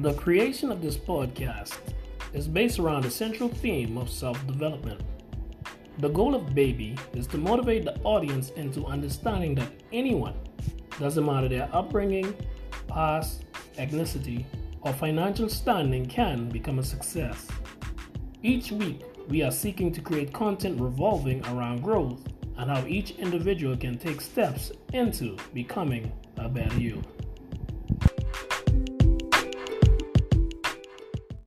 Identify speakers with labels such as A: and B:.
A: The creation of this podcast is based around the central theme of self development. The goal of Baby is to motivate the audience into understanding that anyone, doesn't matter their upbringing, past, ethnicity, or financial standing, can become a success. Each week, we are seeking to create content revolving around growth and how each individual can take steps into becoming a better you.